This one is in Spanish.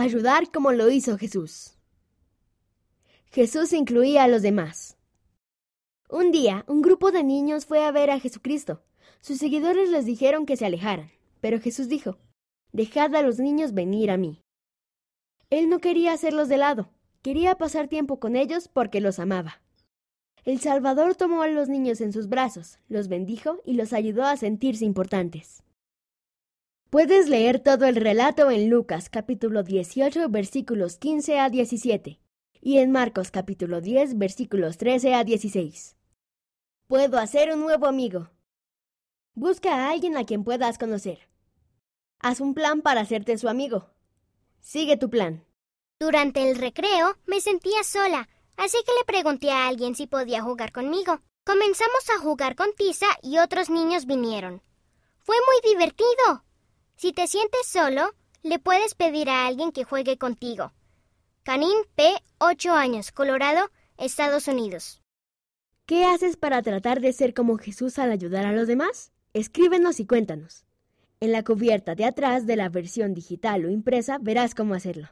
Ayudar como lo hizo Jesús. Jesús incluía a los demás. Un día, un grupo de niños fue a ver a Jesucristo. Sus seguidores les dijeron que se alejaran, pero Jesús dijo, Dejad a los niños venir a mí. Él no quería hacerlos de lado, quería pasar tiempo con ellos porque los amaba. El Salvador tomó a los niños en sus brazos, los bendijo y los ayudó a sentirse importantes. Puedes leer todo el relato en Lucas capítulo 18 versículos 15 a 17 y en Marcos capítulo 10 versículos 13 a 16. Puedo hacer un nuevo amigo. Busca a alguien a quien puedas conocer. Haz un plan para hacerte su amigo. Sigue tu plan. Durante el recreo me sentía sola, así que le pregunté a alguien si podía jugar conmigo. Comenzamos a jugar con Tisa y otros niños vinieron. Fue muy divertido. Si te sientes solo, le puedes pedir a alguien que juegue contigo. Canin P., 8 años, Colorado, Estados Unidos. ¿Qué haces para tratar de ser como Jesús al ayudar a los demás? Escríbenos y cuéntanos. En la cubierta de atrás de la versión digital o impresa verás cómo hacerlo.